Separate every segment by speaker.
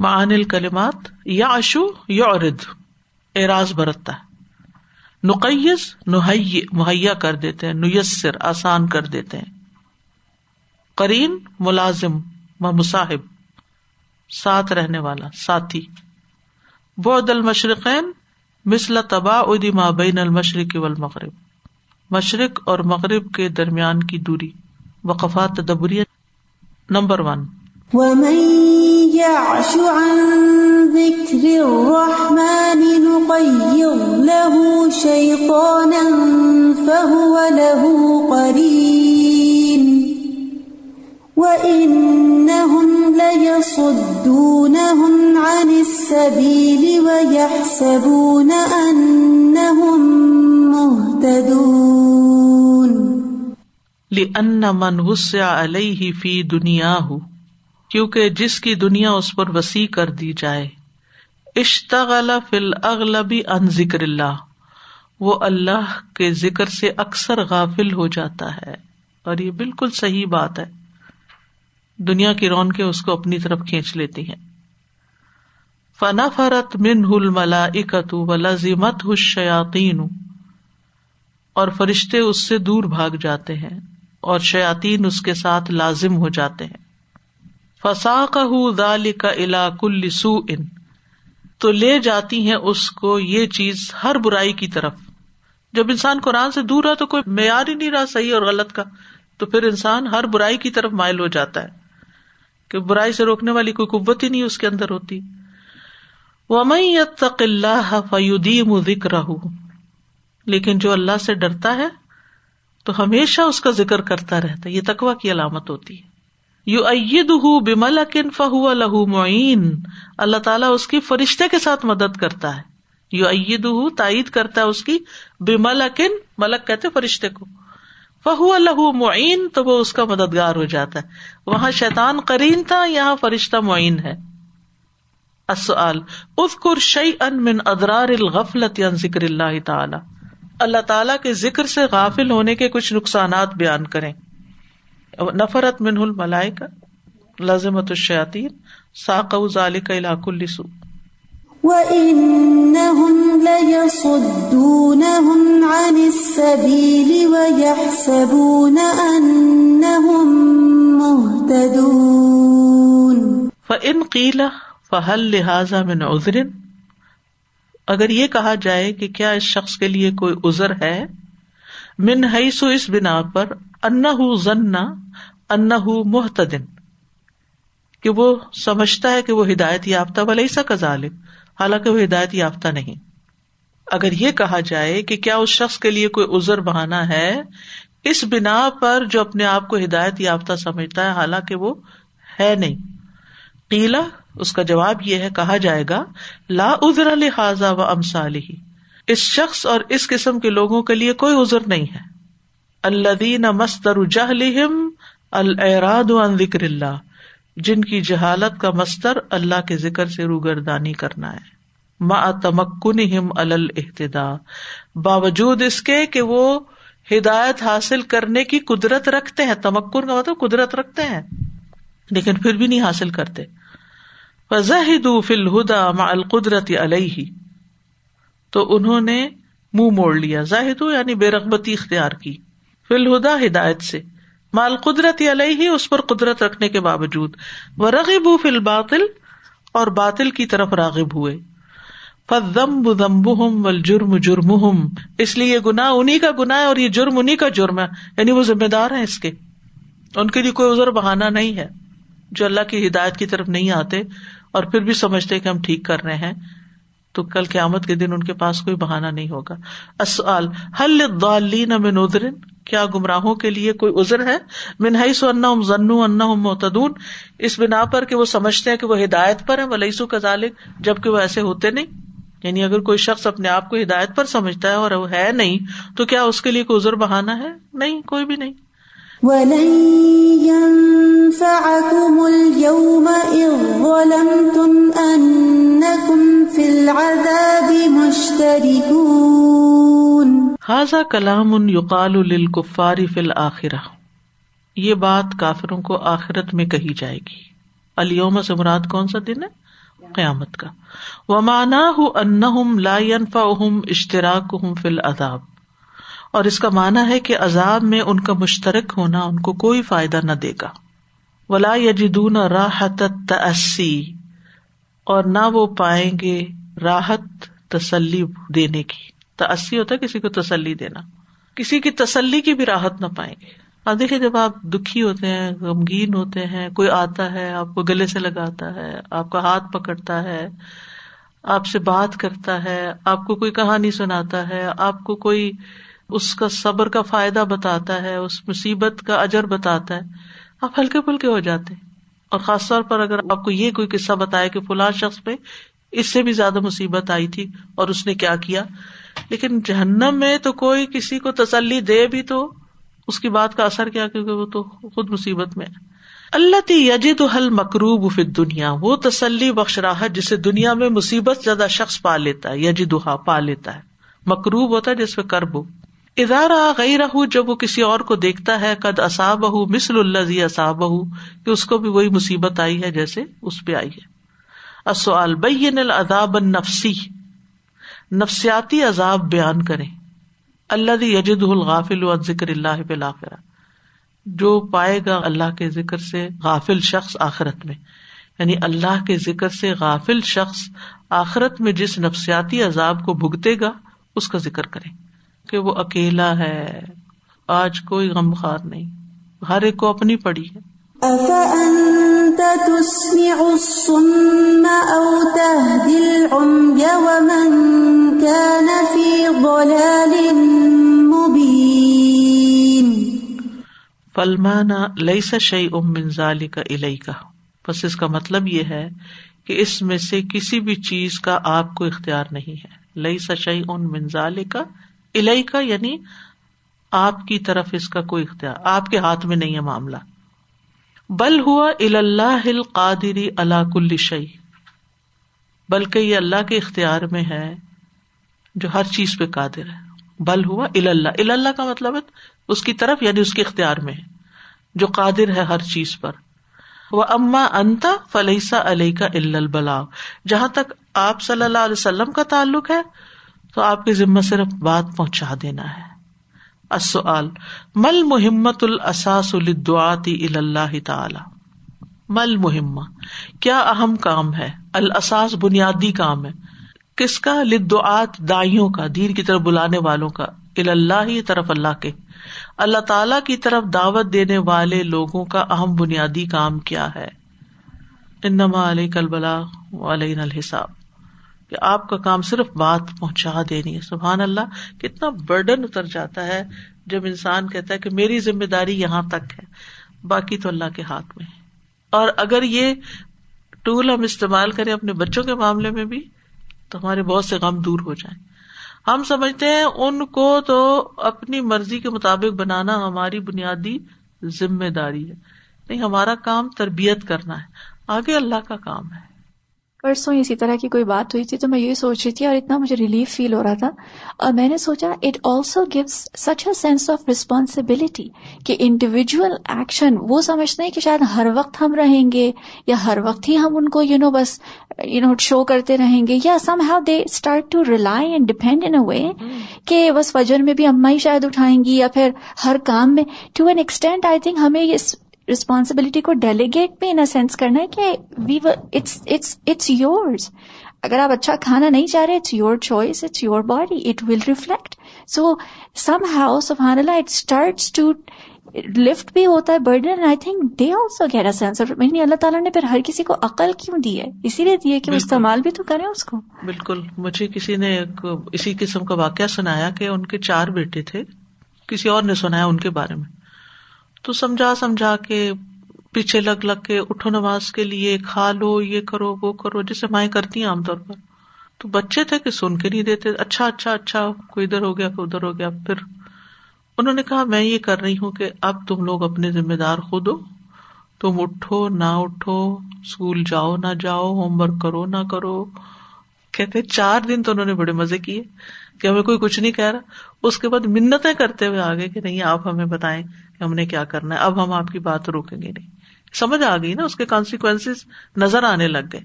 Speaker 1: معن الکلمات یا اشو یا ارد اعراض برتتا ہے۔ نقیز مہیا کر دیتے ہیں، نیسر، آسان کر دیتے ہیں۔ کرین ملازم و مصاحب، ساتھ رہنے والا، ساتھی۔ بعد المشرقین، مثل تبا ادی بین المشرق والمغرب۔ مشرق اور مغرب کے درمیان کی دوری، وقفات تدبری نمبر ون۔
Speaker 2: يعش عن ذكر الرحمن نقيض له شيطانا فهو له قرين. وإنهم ليصدونهم عن السبيل ويحسبون أنهم مهتدون.
Speaker 1: لأن من وسع عليه في دنياه کیونکہ جس کی دنیا اس پر وسیع کر دی جائے۔ اشتغل فل اغلبی ان ذکر اللہ۔ وہ اللہ کے ذکر سے اکثر غافل ہو جاتا ہے۔ اور یہ بالکل صحیح بات ہے۔ دنیا کی رونقیں اس کو اپنی طرف کھینچ لیتی ہیں۔ فنا فرت من ہل ملا اکت و لازمت حشیاتین اور فرشتے اس سے دور بھاگ جاتے ہیں اور شیاتین اس کے ساتھ لازم ہو جاتے ہیں۔ فساق کا الا کل سو ان تو لے جاتی ہیں اس کو یہ چیز ہر برائی کی طرف۔ جب انسان قرآن سے دور ہے تو کوئی معیار ہی نہیں رہا صحیح اور غلط کا، تو پھر انسان ہر برائی کی طرف مائل ہو جاتا ہے۔ کہ برائی سے روکنے والی کوئی قوت ہی نہیں اس کے اندر ہوتی۔ وہ تق اللہ فیودیم ذکر لیکن جو اللہ سے ڈرتا ہے، تو ہمیشہ اس کا ذکر کرتا رہتا ہے۔ یہ تقوا کی علامت ہوتی ہے۔ یو عید بمل اکن فہو لہو معین۔ اللہ تعالیٰ اس کی فرشتے کے ساتھ مدد کرتا ہے۔ یو عید تائید کرتا ہے اس کی بمل اکن ملک کہتے فرشتے کو۔ فہو لہو معین تو وہ اس کا مددگار ہو جاتا ہے۔ وہاں شیتان کرین تھا، یہاں فرشتہ معین ہے۔ اذکر شعی ان من ادرار الغفلت ذکر اللہ تعالی۔ اللہ تعالیٰ کے ذکر سے غافل ہونے کے کچھ نقصانات بیان کریں۔ نفرت من الملائی کا لازمت الشیاطین ساق ذالک الى كل سوء۔
Speaker 2: وَإِنَّهُمْ لَيَصُدُّونَهُمْ عَنِ السَّبِيلِ وَيَحْسَبُونَ أَنَّهُمْ مُهْتَدُونَ۔
Speaker 1: فَإِنْ قِيلَ فَهَلْ لِهَذَا مِنْ عُذْرٍ؟ اگر یہ کہا جائے کہ کیا اس شخص کے لیے کوئی عذر ہے؟ من حیث اس بنا پر انہ ذنا انہ محتدن، کہ وہ سمجھتا ہے کہ وہ ہدایت یافتہ بھلے سا کزالک حالانکہ وہ ہدایت یافتہ نہیں۔ اگر یہ کہا جائے کہ کیا اس شخص کے لیے کوئی ازر بہانا ہے، اس بنا پر جو اپنے آپ کو ہدایت یافتہ سمجھتا ہے، حالانکہ وہ ہے نہیں۔ قیلا اس کا جواب یہ ہے، کہا جائے گا، لا ازر لہٰذا و امسالی اس شخص اور اس قسم کے لوگوں کے لیے کوئی ازر نہیں ہے۔ الدین مستر جہلم الراد ان ذکر اللہ، جن کی جہالت کا مستر اللہ کے ذکر سے روگردانی کرنا ہے۔ ما تمکن الحتدا باوجود اس کے کہ وہ ہدایت حاصل کرنے کی قدرت رکھتے ہیں۔ تمکن کا مطلب قدرت رکھتے ہیں، لیکن پھر بھی نہیں حاصل کرتے۔ فضاہد فل ہدا ما القدرت علیہ۔ تو انہوں نے منہ مو موڑ لیا۔ زاہد یعنی بے رغبتی اختیار کی۔ فی الہدا ہدایت سے۔ مال قدرت علیہ ہی اس پر قدرت رکھنے کے باوجود۔ وہ رغب فی الباطل، اور باطل کی طرف راغب ہوئے۔ فم بدمب ہم و جرم جرم اس لیے گناہ انہیں کا گناہ اور یہ جرم انہیں کا جرم ہے۔ یعنی وہ ذمہ دار ہے اس کے۔ ان کے لیے کوئی ازر بہانا نہیں ہے۔ جو اللہ کی ہدایت کی طرف نہیں آتے اور پھر بھی سمجھتے کہ ہم ٹھیک کر رہے ہیں۔ تو کل قیامت کے دن ان کے پاس کوئی بہانا نہیں ہوگا۔ اصل حل الضالین من ادرن کیا گمراہوں کے لیے کوئی ازر ہے؟ منہائی سو انا ضنو انا معتدون۔ اس بنا پر کہ وہ سمجھتے ہیں کہ وہ ہدایت پر ہے ولیسو کا ذالک جبکہ وہ ایسے ہوتے نہیں۔ یعنی اگر کوئی شخص اپنے آپ کو ہدایت پر سمجھتا ہے اور وہ ہے نہیں، تو کیا اس کے لیے کوئی ازر بہانا ہے؟ نہیں، کوئی بھی نہیں۔ خاصا کلام یقال الکفاری فل آخرہ یہ بات کافروں کو آخرت میں کہی جائے گی۔ الیوم سے مراد کون سا دن ہے؟ قیامت کا۔ وہ مانا ہوں لا ينفعهم اشتراکهم فی العذاب اور اس کا مانا ہے کہ عذاب میں ان کا مشترک ہونا ان کو کوئی فائدہ نہ دے گا۔ ولا یجدون راحت تسی اور نہ وہ پائیں گے راحت تسلی دینے کی۔ تسی ہوتا ہے کسی کو تسلی دینا۔ کسی کی تسلی کی بھی راحت نہ پائیں گے۔ اب دیکھیے جب آپ دکھی ہوتے ہیں، غمگین ہوتے ہیں، کوئی آتا ہے، آپ کو گلے سے لگاتا ہے، آپ کا ہاتھ پکڑتا ہے، آپ سے بات کرتا ہے، آپ کو کوئی کہانی سناتا ہے، آپ کو کوئی اس کا صبر کا فائدہ بتاتا ہے، اس مصیبت کا اجر بتاتا ہے، آپ ہلکے پھلکے ہو جاتے ہیں۔ اور خاص طور پر اگر آپ کو یہ کوئی قصہ بتایا کہ فلاں شخص پہ اس سے بھی زیادہ مصیبت آئی تھی اور اس نے کیا کیا، لیکن جہنم میں تو کوئی کسی کو تسلی دے بھی تو اس کی بات کا اثر کیا کیونکہ وہ تو خود مصیبت میں اللہ تی یجد حل مکروب فت دنیا وہ تسلی بخش رہا جسے دنیا میں مصیبت زیادہ شخص پا لیتا ہے، یجدہا پا لیتا ہے۔ مکروب ہوتا ہے جس پہ کرب ہو۔ ادارہ گئی رہ جب وہ کسی اور کو دیکھتا ہے، قد اصاب مسل اللہ زی اصاب کہ اس کو بھی وہی مصیبت آئی ہے جیسے اس پہ آئی ہے۔ اصل بین العذاب نفسی نفسیاتی عذاب بیان کرے اللہ یجد الغافل ذکر اللہ بالآخرہ جو پائے گا اللہ کے ذکر سے غافل شخص آخرت میں۔ یعنی اللہ کے ذکر سے غافل شخص آخرت میں جس نفسیاتی عذاب کو بھگتے گا، اس کا ذکر کرے کہ وہ اکیلا ہے۔ آج کوئی غم خار نہیں۔ ہر ایک کو اپنی پڑی ہے۔ فلمانا لئی شعی ام منظالی کا الئی کا بس اس کا مطلب یہ ہے کہ اس میں سے کسی بھی چیز کا آپ کو اختیار نہیں ہے۔ لئی شعی ان منظال کا الہی کا یعنی آپ کی طرف اس کا کوئی اختیار، آپ کے ہاتھ میں نہیں ہے معاملہ۔ بل ہوا اللہ قادری اللہ کل شعی بلکہ یہ اللہ کے اختیار میں ہے جو ہر چیز پہ قادر ہے۔ بل ہوا اللہ اللہ کا مطلب ہے اس کی طرف یعنی اس کے اختیار میں ہے، جو قادر ہے ہر چیز پر۔ وہ اما انتا فلیسا علیہ کا البلاغ، جہاں تک آپ صلی اللہ علیہ وسلم کا تعلق ہے تو آپ کی ذمہ صرف بات پہنچا دینا ہے۔ مل محمت الاساس الدعاتی اللہ تعالی؟ مل مہم کیا اہم کام ہے؟ الاساس بنیادی کام ہے۔ کس کا؟ لدعات دائیوں کا دیر کی طرف بلانے والوں کا اللہ ہی طرف اللہ کے۔ اللہ تعالی کی طرف دعوت دینے والے لوگوں کا اہم بنیادی کام کیا ہے؟ انما علیہ کل علیہ الحساب۔ کہ آپ کا کام صرف بات پہنچا دینی ہے۔ سبحان اللہ، کتنا برڈن اتر جاتا ہے جب انسان کہتا ہے کہ میری ذمہ داری یہاں تک ہے، باقی تو اللہ کے ہاتھ میں۔ اور اگر یہ ٹول ہم استعمال کریں اپنے بچوں کے معاملے میں بھی، تو ہمارے بہت سے غم دور ہو جائیں۔ ہم سمجھتے ہیں ان کو تو اپنی مرضی کے مطابق بنانا ہماری بنیادی ذمہ داری ہے۔ نہیں، ہمارا کام تربیت کرنا ہے۔ آگے اللہ کا کام ہے۔
Speaker 3: پرسوں اسی طرح کی کوئی بات ہوئی تھی تو میں یہ سوچ رہی تھی اور اتنا مجھے ریلیف فیل ہو رہا تھا۔ اور میں نے سوچا it also gives such a sense of responsibility کہ انڈیویجل ایکشن وہ سمجھتے ہیں کہ شاید ہر وقت ہم رہیں گے یا ہر وقت ہی ہم ان کو یو نو بس یو نو شو کرتے رہیں گے یا some have they start to rely and depend in a way کہ بس فجر میں بھی اما ہی شاید اٹھائیں گی یا پھر ہر کام میں۔ To an extent I think ہمیں ریسپانسبلٹی کو ڈیلیگیٹ بھی ان سینس کرنا ہے کہ وی اٹس یورز اگر آپ اچھا کھانا نہیں چاہ رہے it's your choice it's your body it will reflect so somehow سبحان اللہ اٹ اسٹارٹس ٹو لفٹ بھی ہوتا ہے burden I think they also get a sense نہیں اللہ تعالیٰ نے پھر ہر کسی کو عقل کیوں دی ہے؟ اسی لیے دی ہے کہ استعمال بھی تو کرے اس کو.
Speaker 1: بالکل. مجھے کسی نے اسی قسم کا واقعہ سنایا کہ ان کے چار بیٹے تھے. کسی اور نے سنایا ان کے بارے میں. تو سمجھا سمجھا کے پیچھے لگ لگ کے اٹھو نماز کے لیے، کھا لو، یہ کرو، وہ کرو جسے مائیں کرتی ہیں عام طور پر۔ تو بچے تھے کہ سن کے نہیں دیتے اچھا اچھا اچھا کوئی ادھر ہو گیا، کوئی ادھر ہو گیا، پھر انہوں نے کہا، میں یہ کر رہی ہوں کہ اب تم لوگ اپنے ذمے دار خود ہو۔ تم اٹھو، نہ اٹھو اسکول جاؤ، نہ جاؤ، ہوم ورک کرو، نہ کرو۔ کہتے چار دن تو انہوں نے بڑے مزے کیے کہ ہمیں کوئی کچھ نہیں کہہ رہا۔ اس کے بعد منتیں کرتے ہوئے آگے کہ نہیں، آپ ہمیں بتائیں کہ ہم نے کیا کرنا ہے۔ اب ہم آپ کی بات روکیں گے نہیں۔ سمجھ آ گئی نا، اس کے کانسیکوینس نظر آنے لگ گئے۔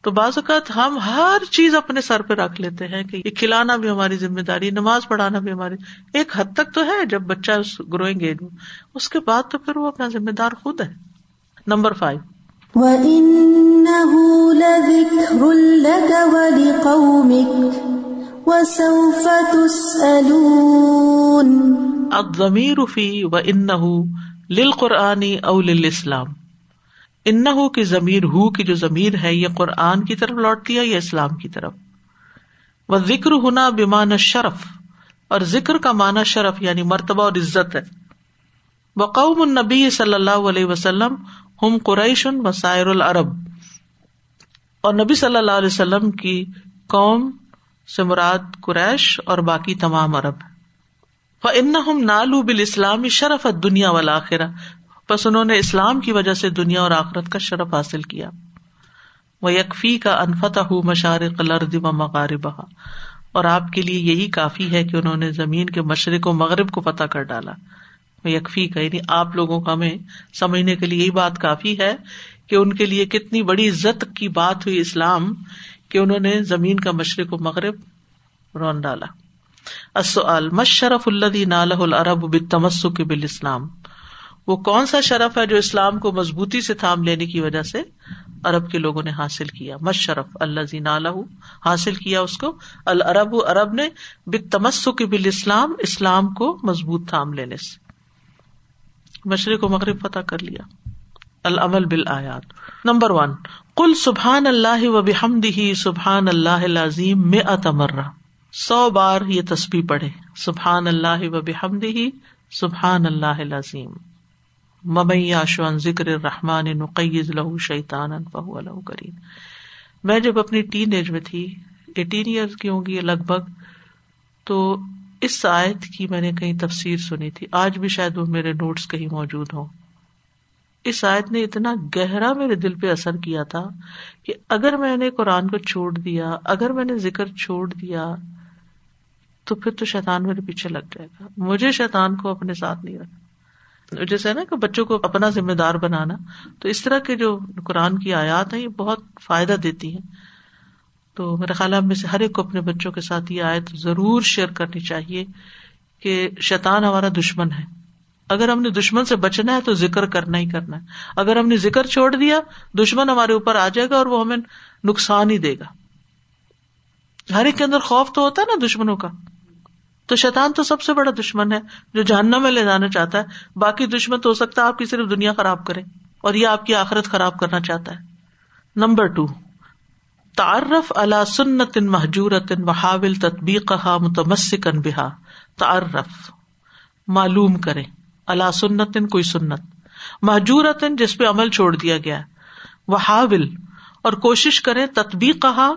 Speaker 1: تو بعض اوقات ہم ہر چیز اپنے سر پہ رکھ لیتے ہیں کہ یہ کھلانا بھی ہماری ذمہ داری نماز پڑھانا بھی ہماری۔ ایک حد تک تو ہے، جب بچہ گروئنگ ایج میں اس کے بعد تو پھر وہ اپنا ذمہ دار خود ہے۔ نمبر فائیو
Speaker 2: وَإِنَّهُ لَذِكْرٌ لَكَ وَلِقَوْمِكَ وَسَوْفَ تُسْأَلُونَ
Speaker 1: الضمیر فی و انہ للقرآنی او للاسلام انہ کی ضمیر ہو کی جو ضمیر ہے یہ قرآن کی طرف لوٹتی ہے یا اسلام کی طرف؟ وہ ذکر ہونا بیمان شرف اور ذکر کا معنی شرف یعنی مرتبہ اور عزت ہے۔ وہ قوم النبی صلی اللہ علیہ وسلم ہم قریش وسائر العرب۔ اور نبی صلی اللہ علیہ وسلم کی قوم سے مراد قریش اور باقی تمام عرب۔ ان نالو بال اسلامی شرف دنیا والا بس انہوں نے اسلام کی وجہ سے دنیا اور آخرت کا شرف حاصل کیا۔ وہ یکفی کا انفتح مشارق لرد و مغاربہ اور آپ کے لیے یہی کافی ہے کہ انہوں نے زمین کے مشرق و مغرب کو فتح کر ڈالا۔ یکفی کا یعنی آپ لوگوں کو ہمیں سمجھنے کے لیے یہی بات کافی ہے کہ ان کے لیے کتنی بڑی عزت کی بات ہوئی اسلام کہ انہوں نے زمین کا مشرق و مغرب رون ڈالا۔ مشرف اللہ نالہ العرب بتمسک بال اسلام وہ کون سا شرف ہے جو اسلام کو مضبوطی سے تھام لینے کی وجہ سے ارب کے لوگوں نے حاصل کیا؟ مشرف اللہ زین حاصل کیا اس کو؟ العرب ارب نے بتمسک بال اسلام اسلام کو مضبوط تھام لینے سے۔ مشرق و مغرب فتح کر لیا۔ العمل بال آیات نمبر ون کل سبحان اللہ و بحمد ہی سبحان اللہ عظیم میں اتمرہ سو بار یہ تصبیح پڑھے۔ سبحان اللہ و بحمد ہی سبحان اللہ عظیم ممیا شن ذکر رحمان نقیز لہو شیطان فہو لہو کرین میں جب اپنی ٹین ایج میں تھی، ایٹین ایئرس کی ہوں گی لگ بھگ، تو اس آیت کی میں نے کہیں تفسیر سنی تھی، آج بھی شاید وہ میرے نوٹس کہیں موجود ہوں۔ اس آیت نے اتنا گہرا میرے دل پہ اثر کیا تھا کہ اگر میں نے قرآن کو چھوڑ دیا، اگر میں نے ذکر چھوڑ دیا، تو پھر تو شیطان میرے پیچھے لگ جائے گا۔ مجھے شیطان کو اپنے ساتھ نہیں رکھنا۔ جیسے نا کہ بچوں کو اپنا ذمہ دار بنانا، تو اس طرح کے جو قرآن کی آیات ہیں، یہ بہت فائدہ دیتی ہیں۔ تو میرا خیال میں سے ہر ایک کو اپنے بچوں کے ساتھ یہ آیت ضرور شیئر کرنی چاہیے کہ شیطان ہمارا دشمن ہے۔ اگر ہم نے دشمن سے بچنا ہے تو ذکر کرنا ہی کرنا ہے۔ اگر ہم نے ذکر چھوڑ دیا، دشمن ہمارے اوپر آ جائے گا اور وہ ہمیں نقصان ہی دے گا۔ ہر ایک کے اندر خوف تو ہوتا ہے نا دشمنوں کا۔ تو شیطان تو سب سے بڑا دشمن ہے جو جاننا میں لے جانا چاہتا ہے۔ باقی دشمن تو ہو سکتا ہے آپ کی صرف دنیا خراب کرے اور یہ آپ کی آخرت خراب کرنا چاہتا ہے۔ Number two. تعارف اللہ سنت محجورت وحاول تطبیق متمسکن بحا تعارف معلوم کرے اللہ سنت کوئی سنت. محجورت جس پہ عمل چھوڑ دیا گیا. وہ حاول اور کوشش کرے تطبیق کہا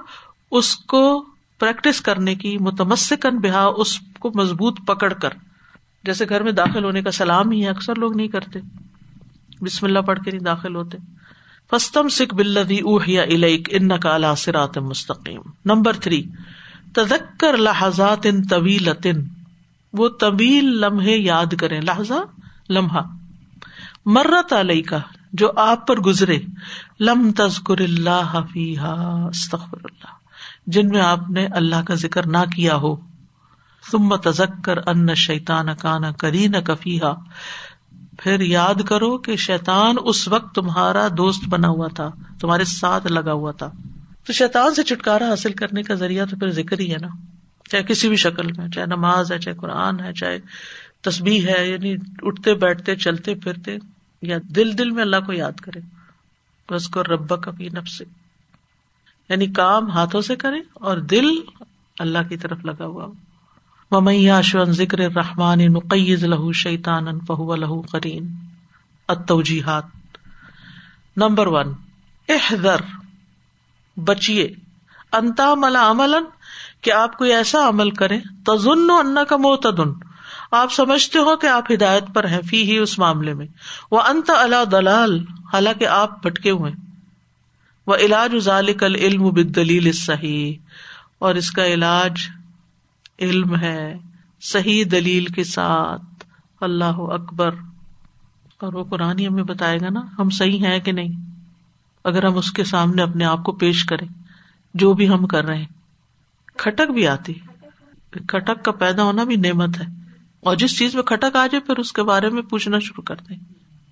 Speaker 1: اس کو پریکٹس کرنے کی، متمسکن بحا اس کو مضبوط پکڑ کر. جیسے گھر میں داخل ہونے کا سلام ہی ہے، اکثر لوگ نہیں کرتے. بسم اللہ پڑھ کے نہیں داخل ہوتے. فستم سکھ بلدی اوہیا الیک ان کا سرات مستقیم۔ نمبر تھری، تذکر لہذات ان طویل وہ طویل لمحے یاد کرے لہذا لمحہ۔ مرت علیہ کا جو آپ پر گزرے۔ لم تذکر اللہ فیحا استغفر اللہ۔ جن میں آپ نے اللہ کا ذکر نہ کیا ہو۔ ثم تذکر ان شیطان کانا کرین کفیحا پھر یاد کرو کہ شیتان اس وقت تمہارا دوست بنا ہوا تھا، تمہارے ساتھ لگا ہوا تھا۔ تو شیتان سے چھٹکارا حاصل کرنے کا ذریعہ تو پھر ذکر ہی ہے نا۔ چاہے کسی بھی شکل میں، چاہے نماز ہے، چاہے قرآن ہے، چاہے تصبیح ہے یعنی اٹھتے، بیٹھتے، چلتے، پھرتے، یا دل دل میں اللہ کو یاد کرے۔ بس کو ربا کا بھی نب سے یعنی کام ہاتھوں سے کرے اور دل اللہ کی طرف لگا ہوا ہو شن ذکر رحمان نقیز لہو شیطان فہو لہو کرین اتوجیحات نمبر ون، احذر، بچیے انتا ملا عمل کہ آپ کوئی ایسا عمل کرے تزن انا کا معتدن آپ سمجھتے ہو کہ آپ ہدایت پر ہیں فی ہی اس معاملے میں وہ انت اللہ دلال، حالانکہ آپ بھٹکے ہوئے وہ علاج ذالک العلم بالدلیل الصحیح اور اس کا علاج علم ہے، صحیح دلیل کے ساتھ۔ اللہ اکبر۔ اور وہ قرآن ہی ہمیں بتائے گا نا، ہم صحیح ہیں کہ نہیں؟ اگر ہم اس کے سامنے اپنے آپ کو پیش کریں، جو بھی ہم کر رہے ہیں۔ کھٹک بھی آتی۔ کھٹک کا پیدا ہونا بھی نعمت ہے۔ اور جس چیز میں کھٹک آ جائے، پھر اس کے بارے میں پوچھنا شروع کر دیں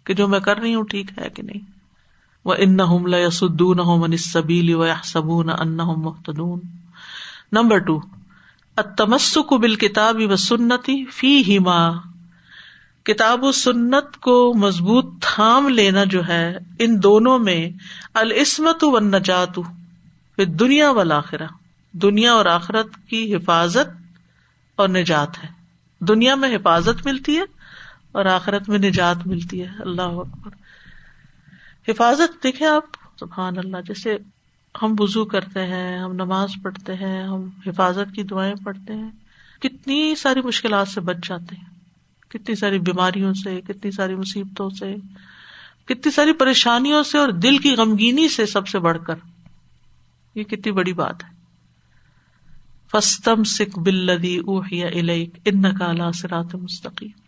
Speaker 1: کہ جو میں کر رہی ہوں، ٹھیک ہے کہ نہیں؟ وہ ان نہ سدون سبیلی و سب ان محتدون نمبر ٹو اتمسک بال کتاب و سنتی فی ہما کتاب و سنت کو مضبوط تھام لینا جو ہے، ان دونوں میں السمت و نجات دنیا و آخرا دنیا اور آخرت کی حفاظت اور نجات ہے۔ دنیا میں حفاظت ملتی ہے اور آخرت میں نجات ملتی ہے۔ اللہ اکبر۔ حفاظت دیکھے آپ، سبحان اللہ، جیسے ہم وزو کرتے ہیں، ہم نماز پڑھتے ہیں، ہم حفاظت کی دعائیں پڑھتے ہیں۔ کتنی ساری مشکلات سے بچ جاتے ہیں۔ کتنی ساری بیماریوں سے، کتنی ساری مصیبتوں سے، کتنی ساری پریشانیوں سے اور دل کی غمگینی سے سب سے بڑھ کر۔ یہ کتنی بڑی بات ہے۔ فستم سکھ بلدی اوہیا الیک ان کا سرات مستقیم۔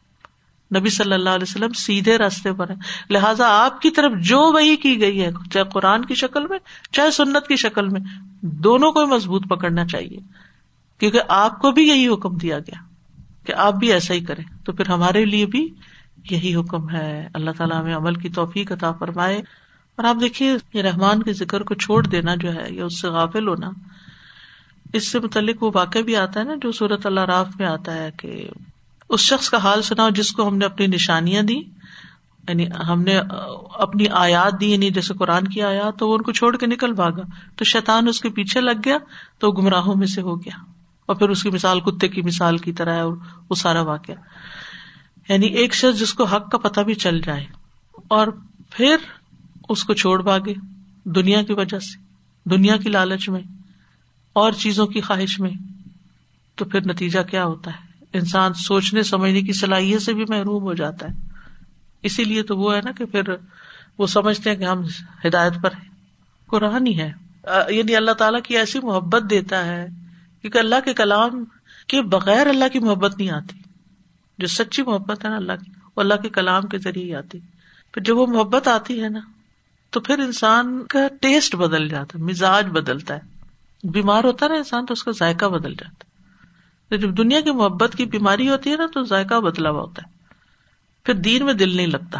Speaker 1: نبی صلی اللہ علیہ وسلم سیدھے راستے پر ہے لہٰذا آپ کی طرف جو وہی کی گئی ہے، چاہے قرآن کی شکل میں، چاہے سنت کی شکل میں، دونوں کو مضبوط پکڑنا چاہیے۔ کیونکہ آپ کو بھی یہی حکم دیا گیا کہ آپ بھی ایسا ہی کریں۔ تو پھر ہمارے لیے بھی یہی حکم ہے۔ اللہ تعالیٰ ہمیں عمل کی توفیق عطا فرمائے۔ اور آپ دیکھیے، یہ رحمان کے ذکر کو چھوڑ دینا جو ہے، یا اس سے غافل ہونا، اس سے متعلق وہ واقع بھی آتا ہے نا، جو صورت اللہ راف میں آتا ہے کہ اس شخص کا حال سنا جس کو ہم نے اپنی نشانیاں دی یعنی ہم نے اپنی آیات دی یعنی جیسے قرآن کی آیات، تو وہ ان کو چھوڑ کے نکل بھاگا۔ تو شیطان اس کے پیچھے لگ گیا، تو گمراہوں میں سے ہو گیا۔ اور پھر اس کی مثال، کتے کی مثال کی طرح ہے، اور وہ سارا واقعہ۔ یعنی ایک شخص جس کو حق کا پتہ بھی چل جائے، اور پھر اس کو چھوڑ بھاگے دنیا کی وجہ سے، دنیا کی لالچ میں، اور چیزوں کی خواہش میں۔ تو پھر نتیجہ کیا ہوتا ہے؟ انسان سوچنے، سمجھنے کی صلاحیت سے بھی محروم ہو جاتا ہے۔ اسی لیے تو وہ ہے نا کہ پھر وہ سمجھتے ہیں کہ ہم ہدایت پر ہیں۔ قرآن ہی ہے۔ یعنی اللہ تعالیٰ کی ایسی محبت دیتا ہے کیونکہ اللہ کے کلام کے بغیر اللہ کی محبت نہیں آتی۔ جو سچی محبت ہے نا اللہ کی، وہ اللہ کے کلام کے ذریعے ہی آتی۔ پھر جب وہ محبت آتی ہے نا، تو پھر انسان کا ٹیسٹ بدل جاتا ہے، مزاج بدلتا ہے۔ بیمار ہوتا ہے نا انسان تو اس کا ذائقہ بدل جاتا ہے۔ جب دنیا کی محبت کی بیماری ہوتی ہے نا تو ذائقہ بدلا ہوا ہوتا ہے۔ پھر دین میں دل نہیں لگتا۔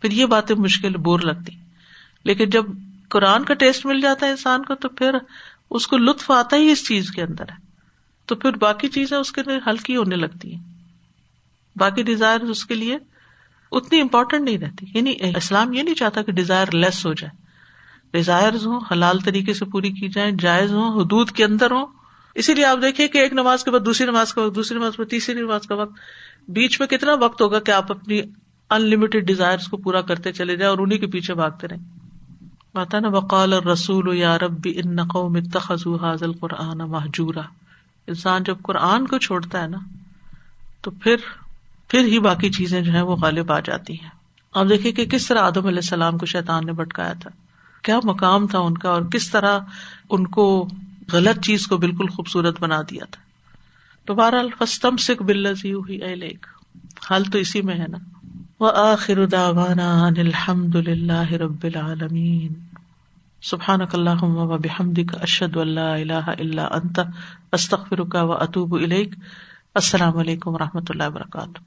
Speaker 1: پھر یہ باتیں مشکل، بور لگتی۔ لیکن جب قرآن کا ٹیسٹ مل جاتا ہے انسان کو تو پھر اس کو لطف آتا ہی اس چیز کے اندر ہے۔ تو پھر باقی چیزیں اس کے لیے ہلکی ہونے لگتی ہیں۔ باقی ڈیزائر اس کے لیے اتنی امپورٹینٹ نہیں رہتی۔ یعنی اسلام یہ نہیں چاہتا کہ ڈیزائر لیس ہو جائے۔ ڈیزائر ہوں، حلال طریقے سے پوری کی جائے جائز ہوں، حدود کے اندر ہوں۔ اسی لیے آپ دیکھیں کہ ایک نماز کے بعد دوسری نماز کا وقت، دوسری نماز تیسری نماز کا وقت، بیچ میں کتنا وقت ہوگا کہ آپ اپنی ان لمیٹڈ ڈیزائر کو پورا کرتے چلے جائیں اور انہیں کے پیچھے بھاگتے رہیں؟ ماتا نا، وقال رسول یا ربی ان نقو تخذو حاضل قرآن محجورا انسان جب قرآن کو چھوڑتا ہے نا، تو پھر پھر ہی باقی چیزیں جو ہے وہ غالب آ جاتی ہیں۔ آپ دیکھیے کہ کس طرح آدم علیہ السلام کو شیطان نے بٹکایا تھا۔ کیا مقام تھا ان کا اور کس طرح ان کو غلط چیز کو بالکل خوبصورت بنا دیا تھا۔ تو بہرحال فستم سکھ بلزی ہوئی اے حال تو اسی میں ہے نا۔ وآخر دعوانا ان الحمد للہ رب العالمین۔ سبحانک اللہم و بحمدک، اشہد ان لا الہ الا انت، استغفرک و اتوب الیک۔ السلام علیکم و رحمۃ اللہ وبرکاتہ۔